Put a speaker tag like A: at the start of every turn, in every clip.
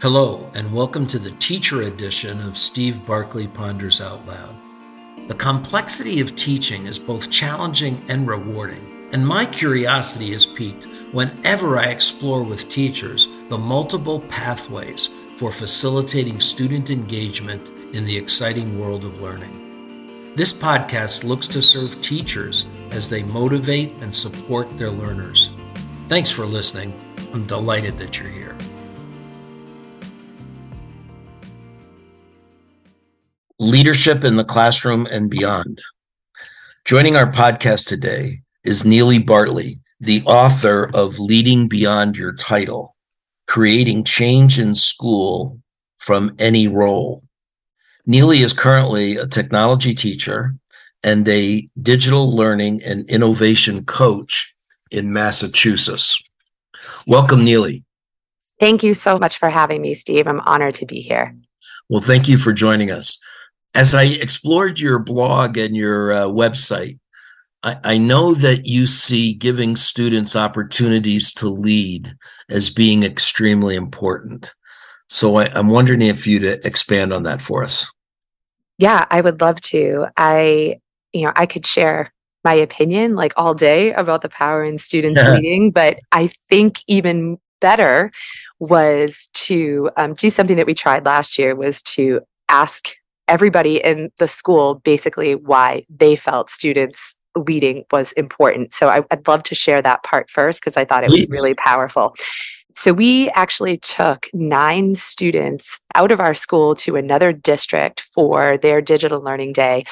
A: Hello, and welcome to the teacher edition of Steve Barkley Ponders Out Loud. The complexity of teaching is both challenging and rewarding, and my curiosity is piqued whenever I explore with teachers the multiple pathways for facilitating student engagement in the exciting world of learning. This podcast looks to serve teachers as they motivate and support their learners. Thanks for listening. I'm delighted that you're here. Leadership in the classroom and beyond. Joining our podcast today is Nili Bartley, the author of Leading Beyond Your Title Creating Change in School from Any Role. Nili is currently a technology teacher and a digital learning and innovation coach in Massachusetts. Welcome, Nili.
B: Thank you so much for having me, Steve. I'm honored to be here.
A: Well, thank you for joining us. As I explored your blog and your uh, website, I, I know that you see giving students opportunities to lead as being extremely important. So I, I'm wondering if you'd expand on that for us.
B: Yeah, I would love to. I, you know, I could share my opinion like all day about the power in students leading, but I think even better was to um, do something that we tried last year was to ask everybody in the school basically why they felt students leading was important. So I, would love to share that part first because I thought it was really powerful. So we actually took nine students out of our school to another district for their digital learning day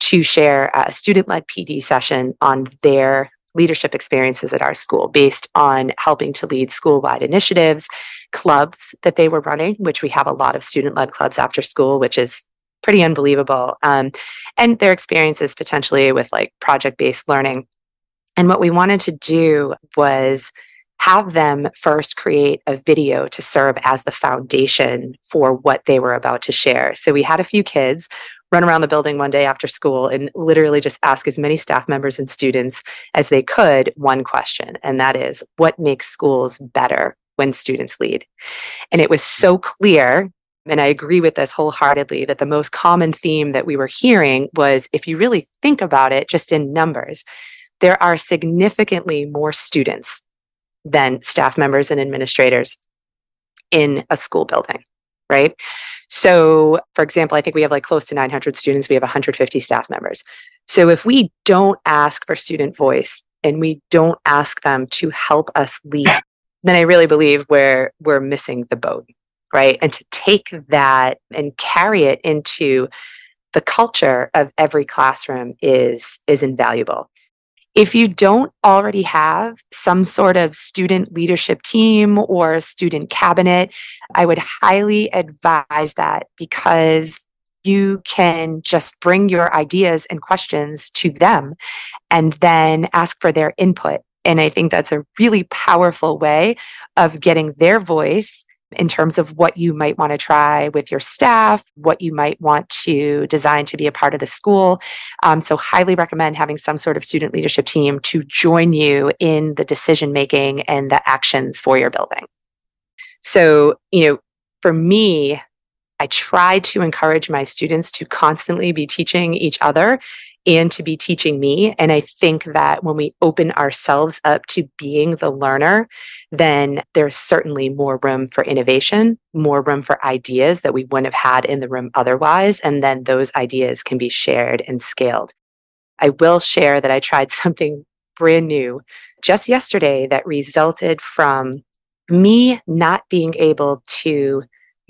B: to share a student led PD session on their leadership experiences at our school based on helping to lead school wide initiatives, clubs that they were running, which we have a lot of student led clubs after school, which is pretty unbelievable. Um, and their experiences potentially with like project based learning. And what we wanted to do was have them first create a video to serve as the foundation for what they were about to share. So we had a few kids run around the building one day after school and literally just ask as many staff members and students as they could one question. And that is what makes schools better when students lead? And it was so clear. And I agree with this wholeheartedly that the most common theme that we were hearing was if you really think about it, just in numbers, there are significantly more students than staff members and administrators in a school building, right? So, for example, I think we have like close to 900 students, we have 150 staff members. So, if we don't ask for student voice and we don't ask them to help us lead, then I really believe we're we're missing the boat, right? And to take that and carry it into the culture of every classroom is is invaluable. If you don't already have some sort of student leadership team or student cabinet, I would highly advise that because you can just bring your ideas and questions to them and then ask for their input. And I think that's a really powerful way of getting their voice in terms of what you might want to try with your staff, what you might want to design to be a part of the school. Um, so, highly recommend having some sort of student leadership team to join you in the decision making and the actions for your building. So, you know, for me, I try to encourage my students to constantly be teaching each other and to be teaching me. And I think that when we open ourselves up to being the learner, then there's certainly more room for innovation, more room for ideas that we wouldn't have had in the room otherwise. And then those ideas can be shared and scaled. I will share that I tried something brand new just yesterday that resulted from me not being able to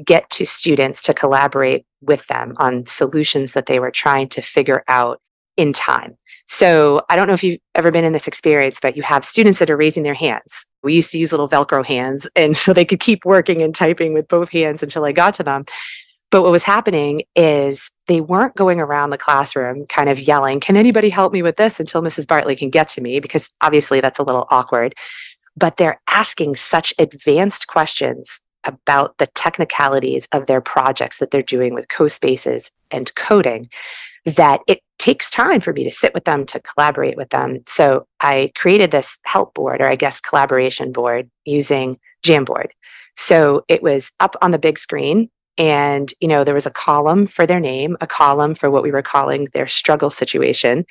B: get to students to collaborate with them on solutions that they were trying to figure out in time. So I don't know if you've ever been in this experience, but you have students that are raising their hands. We used to use little Velcro hands, and so they could keep working and typing with both hands until I got to them. But what was happening is they weren't going around the classroom kind of yelling, Can anybody help me with this until Mrs. Bartley can get to me? Because obviously that's a little awkward. But they're asking such advanced questions about the technicalities of their projects that they're doing with CoSpaces and coding that it takes time for me to sit with them, to collaborate with them. So I created this help board, or I guess collaboration board, using Jamboard. So it was up on the big screen and you know there was a column for their name a column for what we were calling their struggle situation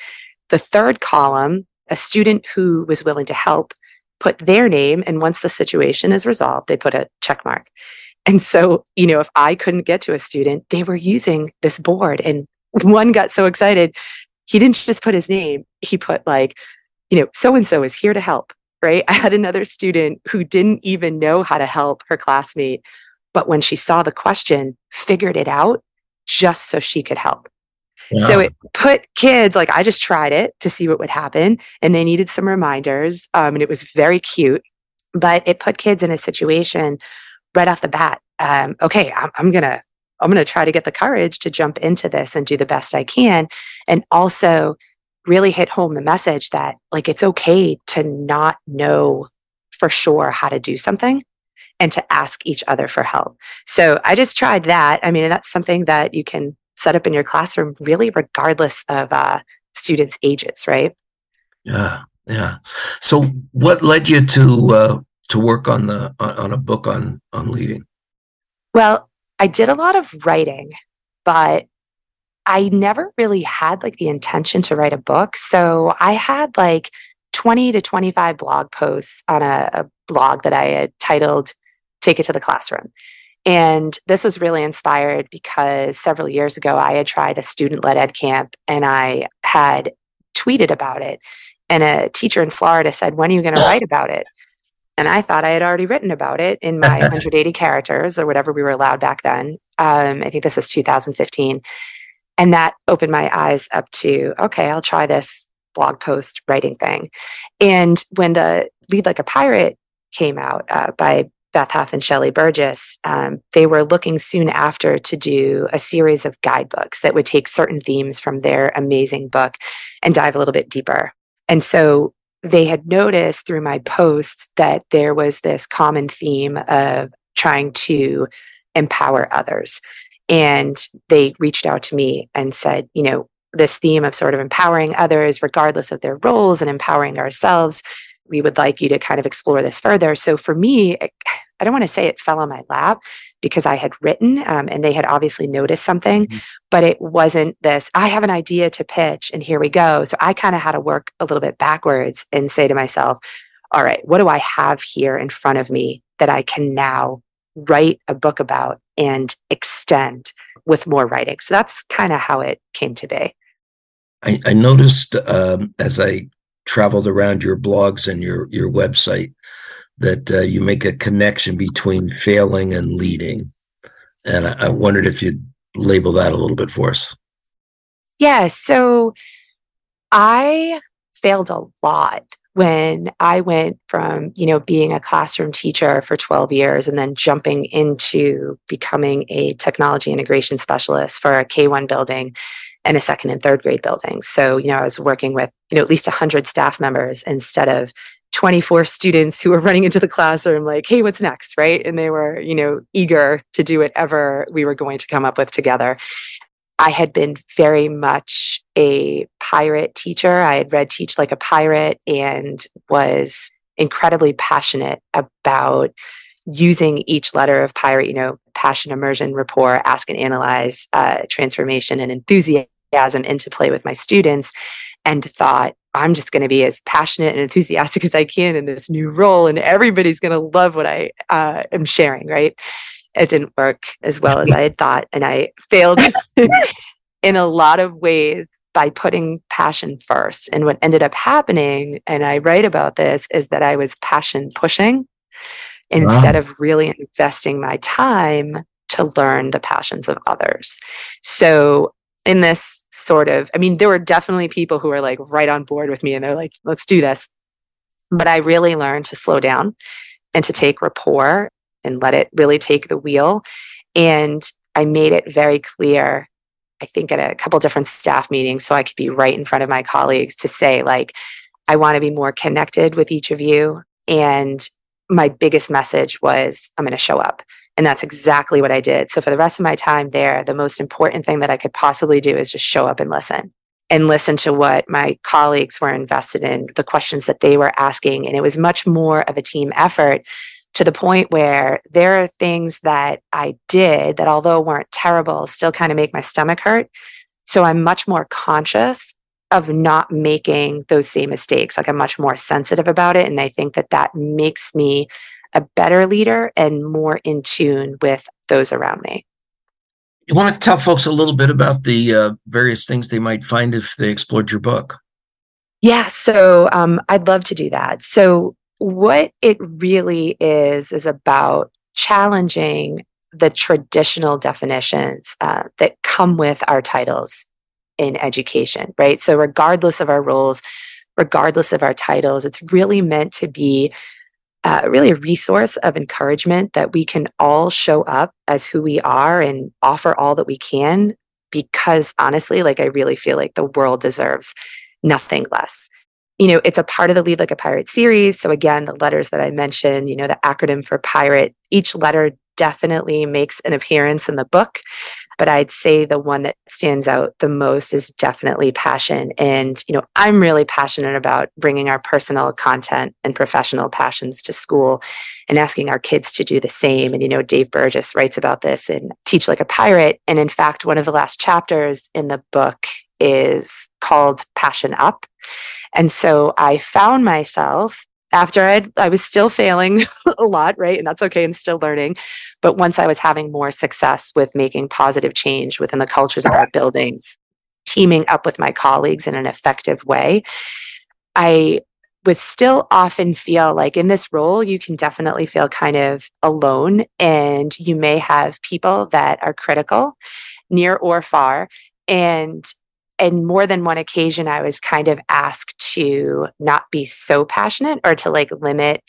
B: the third column a student who was willing to help put their name and once the situation is resolved they put a check mark and so you know if i couldn't get to a student they were using this board and one got so excited he didn't just put his name he put like you know so and so is here to help right i had another student who didn't even know how to help her classmate but when she saw the question, figured it out just so she could help. So it put kids like I just tried it to see what would happen, and they needed some reminders, um, and it was very cute. But it put kids in a situation right off the bat. Um, okay, I'm, I'm gonna I'm gonna try to get the courage to jump into this and do the best I can, and also really hit home the message that like it's okay to not know for sure how to do something and to ask each other for help. So I just tried that. I mean, that's something that you can set up in your classroom really regardless of uh, students' ages, right?
A: Yeah, yeah. So what led you to uh, to work on the on a book on on leading?
B: Well, I did a lot of writing, but I never really had like the intention to write a book. So I had like 20 to 25 blog posts on a, a blog that I had titled take it to the classroom. And this was really inspired because several years ago, I had tried a student led ed camp and I had tweeted about it. And a teacher in Florida said, When are you going to write about it? And I thought I had already written about it in my 180 characters or whatever we were allowed back then. Um, I think this is 2015. And that opened my eyes up to, okay, I'll try this blog post writing thing. And when the Lead Like a Pirate came out uh, by Beth Houf and Shelley Burgess, um, they were looking soon after to do a series of guidebooks that would take certain themes from their amazing book and dive a little bit deeper. And so they had noticed through my posts that there was this common theme of trying to empower others. And they reached out to me and said, you know, this theme of sort of empowering others, regardless of their roles, and empowering ourselves we would like you to kind of explore this further. So for me, I don't want to say it fell on my lap because I had written um, and they had obviously noticed something, mm-hmm. but it wasn't this, I have an idea to pitch and here we go. So I kind of had to work a little bit backwards and say to myself, all right, what do I have here in front of me that I can now write a book about and extend with more writing? So that's kind of how it came to be.
A: I, I noticed um, as I traveled around your blogs and your your website that uh, you make a connection between failing and leading, and I, I wondered if you'd label that a little bit for us.
B: Yeah, so I failed a lot when I went from, you know, being a classroom teacher for 12 years and then jumping into becoming a technology integration specialist for a K1 building and a second and third grade building. So, you know, I was working with, you know, at least 100 staff members instead of 24 students who were running into the classroom like, hey, what's next? Right. And they were, you know, eager to do whatever we were going to come up with together. I had been very much a pirate teacher. I had read Teach Like a Pirate and was incredibly passionate about using each letter of pirate, you know, passion, immersion, rapport, ask and analyze, uh, transformation, and enthusiasm into play with my students, and thought, I'm just going to be as passionate and enthusiastic as I can in this new role, and everybody's going to love what I uh, am sharing, right? It didn't work as well as I had thought, and I failed in a lot of ways by putting passion first. And what ended up happening, and I write about this, is that I was passion pushing instead wow. of really investing my time to learn the passions of others. So, in this sort of, I mean, there were definitely people who were like right on board with me and they're like, let's do this. But I really learned to slow down and to take rapport and let it really take the wheel. And I made it very clear, I think, at a couple different staff meetings, so I could be right in front of my colleagues to say, like, I want to be more connected with each of you. And my biggest message was I'm going to show up. And that's exactly what I did. So for the rest of my time there, the most important thing that I could possibly do is just show up and listen and listen to what my colleagues were invested in, the questions that they were asking. And it was much more of a team effort to the point where there are things that I did that, although weren't terrible, still kind of make my stomach hurt. So I'm much more conscious of not making those same mistakes. Like I'm much more sensitive about it. And I think that that makes me a better leader and more in tune with those around me.
A: You want to tell folks a little bit about the uh, various things they might find if they explored your book?
B: Yeah, so um, I'd love to do that. So, what it really is, is about challenging the traditional definitions uh, that come with our titles in education, right? So, regardless of our roles, regardless of our titles, it's really meant to be uh, really a resource of encouragement that we can all show up as who we are and offer all that we can. Because honestly, like I really feel like the world deserves nothing less. You know, it's a part of the Lead Like a Pirate series. So, again, the letters that I mentioned, you know, the acronym for pirate, each letter definitely makes an appearance in the book. But I'd say the one that stands out the most is definitely passion. And, you know, I'm really passionate about bringing our personal content and professional passions to school and asking our kids to do the same. And, you know, Dave Burgess writes about this in Teach Like a Pirate. And in fact, one of the last chapters in the book is called Passion Up. And so I found myself after I'd, I was still failing a lot, right? And that's okay and still learning. But once I was having more success with making positive change within the cultures of our buildings, teaming up with my colleagues in an effective way, I would still often feel like in this role, you can definitely feel kind of alone. And you may have people that are critical, near or far. And and more than one occasion, I was kind of asked to not be so passionate or to like limit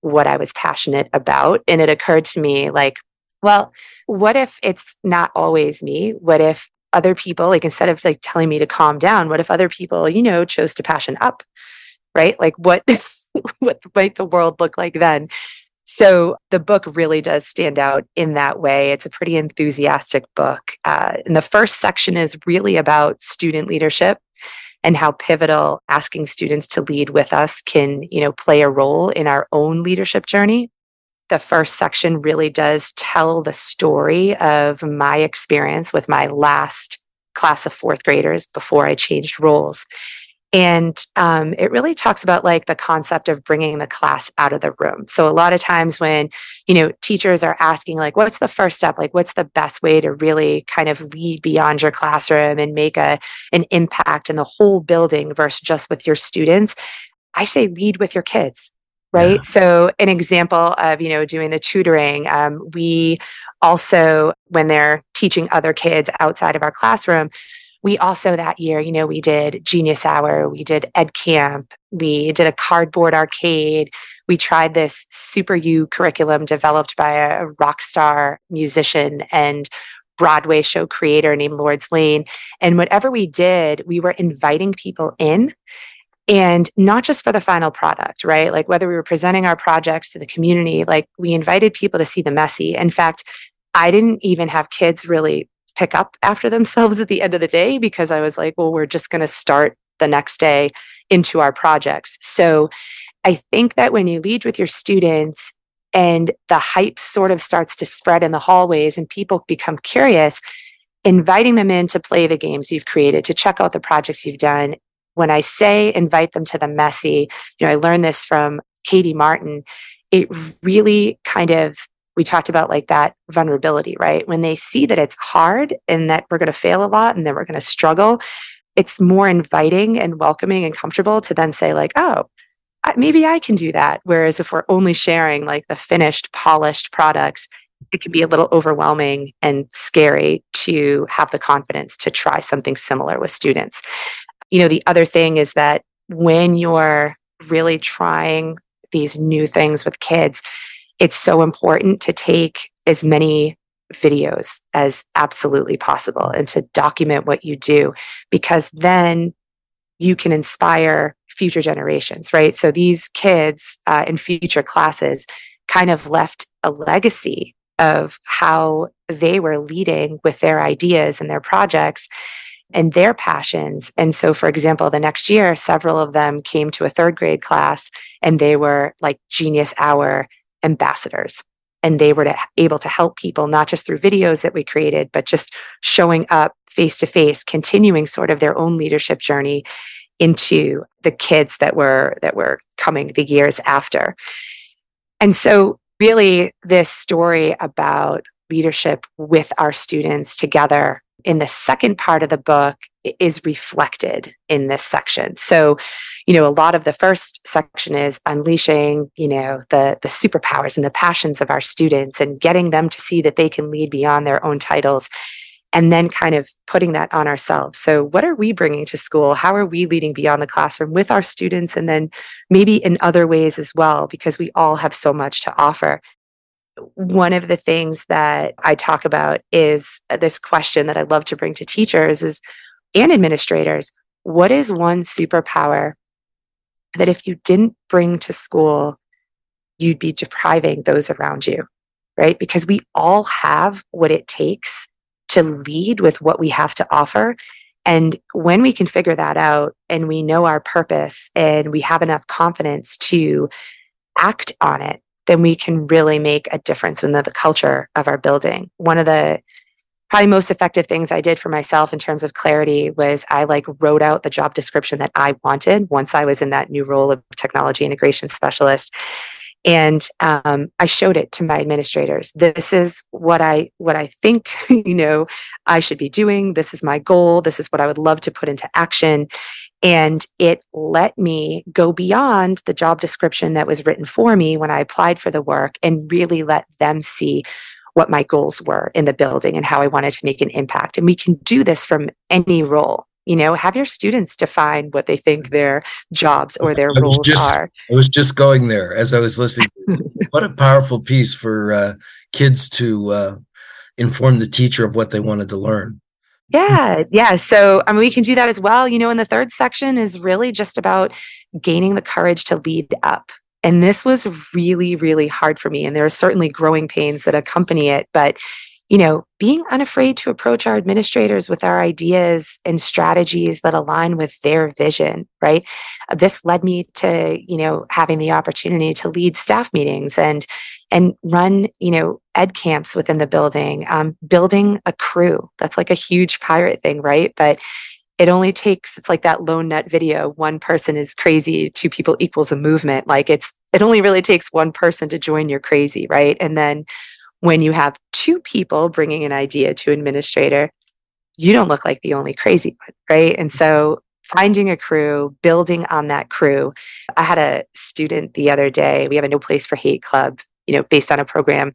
B: what I was passionate about. And it occurred to me like, well, what if it's not always me? What if other people, like instead of like telling me to calm down, what if other people, you know, chose to passion up? Right? Like what what might the world look like then? So the book really does stand out in that way. It's a pretty enthusiastic book. Uh, and the first section is really about student leadership and how pivotal asking students to lead with us can, you know, play a role in our own leadership journey. The first section really does tell the story of my experience with my last class of fourth graders before I changed roles. And um, it really talks about like the concept of bringing the class out of the room. So a lot of times when, you know, teachers are asking like, what's the first step? Like, what's the best way to really kind of lead beyond your classroom and make a, an impact in the whole building versus just with your students? I say lead with your kids right yeah. so an example of you know doing the tutoring um, we also when they're teaching other kids outside of our classroom we also that year, you know, we did Genius Hour, we did Ed Camp, we did a cardboard arcade. We tried this Super U curriculum developed by a rock star musician and Broadway show creator named Lords Lane. And whatever we did, we were inviting people in and not just for the final product, right? Like whether we were presenting our projects to the community, like we invited people to see the messy. In fact, I didn't even have kids really pick up after themselves at the end of the day because I was like, well, we're just going to start the next day into our projects. So I think that when you lead with your students and the hype sort of starts to spread in the hallways and people become curious, inviting them in to play the games you've created, to check out the projects you've done. When I say invite them to the messy, you know, I learned this from Katie Martin. It really kind of we talked about like that vulnerability, right? When they see that it's hard and that we're going to fail a lot and then we're going to struggle, it's more inviting and welcoming and comfortable to then say, like, oh, maybe I can do that. Whereas if we're only sharing like the finished, polished products, it can be a little overwhelming and scary to have the confidence to try something similar with students. You know, the other thing is that when you're really trying these new things with kids, it's so important to take as many videos as absolutely possible and to document what you do because then you can inspire future generations, right? So these kids uh, in future classes kind of left a legacy of how they were leading with their ideas and their projects and their passions. And so, for example, the next year, several of them came to a third grade class and they were like genius hour ambassadors. And they were to, able to help people not just through videos that we created but just showing up face to face continuing sort of their own leadership journey into the kids that were that were coming the years after. And so really this story about leadership with our students together in the second part of the book is reflected in this section. So, you know, a lot of the first section is unleashing, you know, the the superpowers and the passions of our students and getting them to see that they can lead beyond their own titles and then kind of putting that on ourselves. So, what are we bringing to school? How are we leading beyond the classroom with our students and then maybe in other ways as well because we all have so much to offer one of the things that I talk about is uh, this question that I love to bring to teachers is and administrators. What is one superpower that if you didn't bring to school, you'd be depriving those around you, right? Because we all have what it takes to lead with what we have to offer. And when we can figure that out and we know our purpose and we have enough confidence to act on it, then we can really make a difference in the, the culture of our building. One of the probably most effective things I did for myself in terms of clarity was I like wrote out the job description that I wanted once I was in that new role of technology integration specialist. And um, I showed it to my administrators. This is what I what I think you know I should be doing. This is my goal. This is what I would love to put into action. And it let me go beyond the job description that was written for me when I applied for the work and really let them see what my goals were in the building and how I wanted to make an impact. And we can do this from any role. You know, have your students define what they think their jobs or their roles
A: just,
B: are.
A: I was just going there as I was listening. what a powerful piece for uh, kids to uh, inform the teacher of what they wanted to learn.
B: Yeah, yeah. So, I mean, we can do that as well. You know, and the third section is really just about gaining the courage to lead up. And this was really, really hard for me. And there are certainly growing pains that accompany it. But you know, being unafraid to approach our administrators with our ideas and strategies that align with their vision, right? This led me to, you know, having the opportunity to lead staff meetings and and run, you know, ed camps within the building, um, building a crew. That's like a huge pirate thing, right? But it only takes it's like that lone nut video one person is crazy two people equals a movement like it's it only really takes one person to join your crazy right and then when you have two people bringing an idea to administrator, you don't look like the only crazy one, right? And so mm-hmm. finding a crew, building on that crew. I had a student the other day, we have a No Place for Hate club, you know, based on a program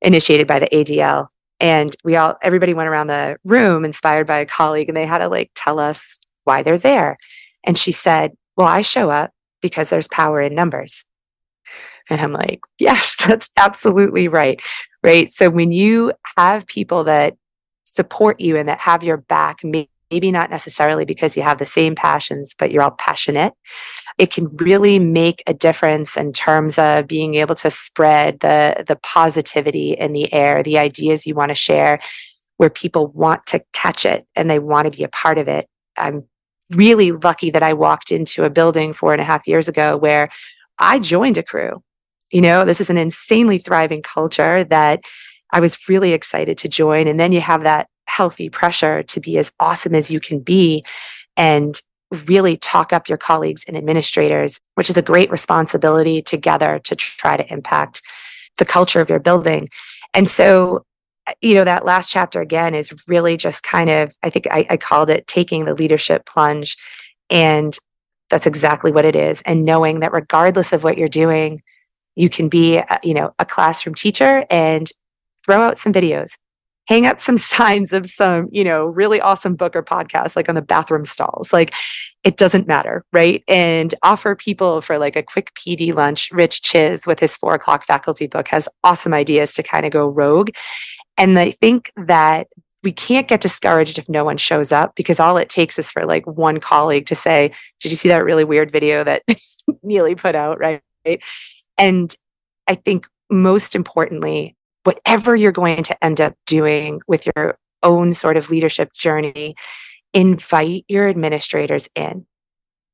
B: initiated by the ADL. And we all, everybody went around the room inspired by a colleague and they had to like tell us why they're there. And she said, Well, I show up because there's power in numbers. And I'm like, Yes, that's absolutely right right? So when you have people that support you and that have your back, maybe not necessarily because you have the same passions, but you're all passionate, it can really make a difference in terms of being able to spread the, the positivity in the air, the ideas you want to share, where people want to catch it and they want to be a part of it. I'm really lucky that I walked into a building four and a half years ago where I joined a crew you know, this is an insanely thriving culture that I was really excited to join. And then you have that healthy pressure to be as awesome as you can be and really talk up your colleagues and administrators, which is a great responsibility together to try to impact the culture of your building. And so, you know, that last chapter again is really just kind of, I think I, I called it taking the leadership plunge. And that's exactly what it is. And knowing that regardless of what you're doing, you can be, you know, a classroom teacher and throw out some videos, hang up some signs of some, you know, really awesome book or podcast, like on the bathroom stalls. Like it doesn't matter, right? And offer people for like a quick PD lunch. Rich Czyz with his four o'clock faculty book has awesome ideas to kind of go rogue. And I think that we can't get discouraged if no one shows up because all it takes is for like one colleague to say, Did you see that really weird video that Nili put out? Right. And I think most importantly, whatever you're going to end up doing with your own sort of leadership journey, invite your administrators in.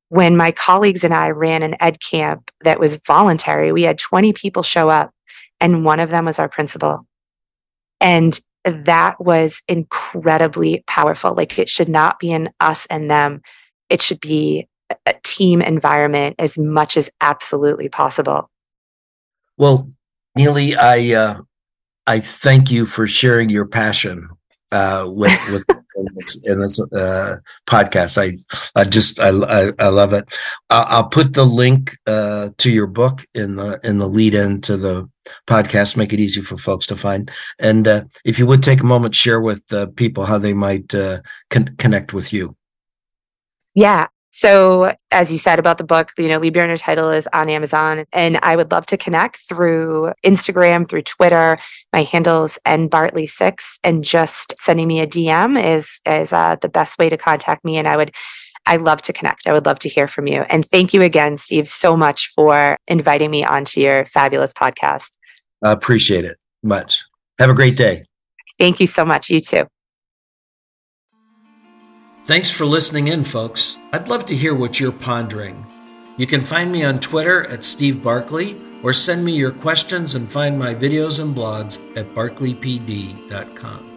B: When my colleagues and I ran an ed camp that was voluntary, we had 20 people show up. and one of them was our principal. And that was incredibly powerful. Like it should not be an us and them. It should be a team environment as much as absolutely possible.
A: Well, Nili, I uh, I thank you for sharing your passion uh, with with in this, in this uh, podcast. I I just I I, I love it. I'll put the link uh, to your book in the in the lead in to the podcast. Make it easy for folks to find. And uh, if you would take a moment, share with people how they might uh, con- connect with you.
B: Yeah, so, as you said about the book, you know, Your Title is on Amazon, and I would love to connect through Instagram, through Twitter. My handles and Bartley six, and just sending me a DM is is uh, the best way to contact me. And I would, I love to connect. I would love to hear from you. And thank you again, Steve, so much for inviting me onto your fabulous podcast.
A: I appreciate it much. Have a great day.
B: Thank you so much. You too.
A: Thanks for listening in, folks. I'd love to hear what you're pondering. You can find me on Twitter at Steve Barkley or send me your questions and find my videos and blogs at barkleypd.com.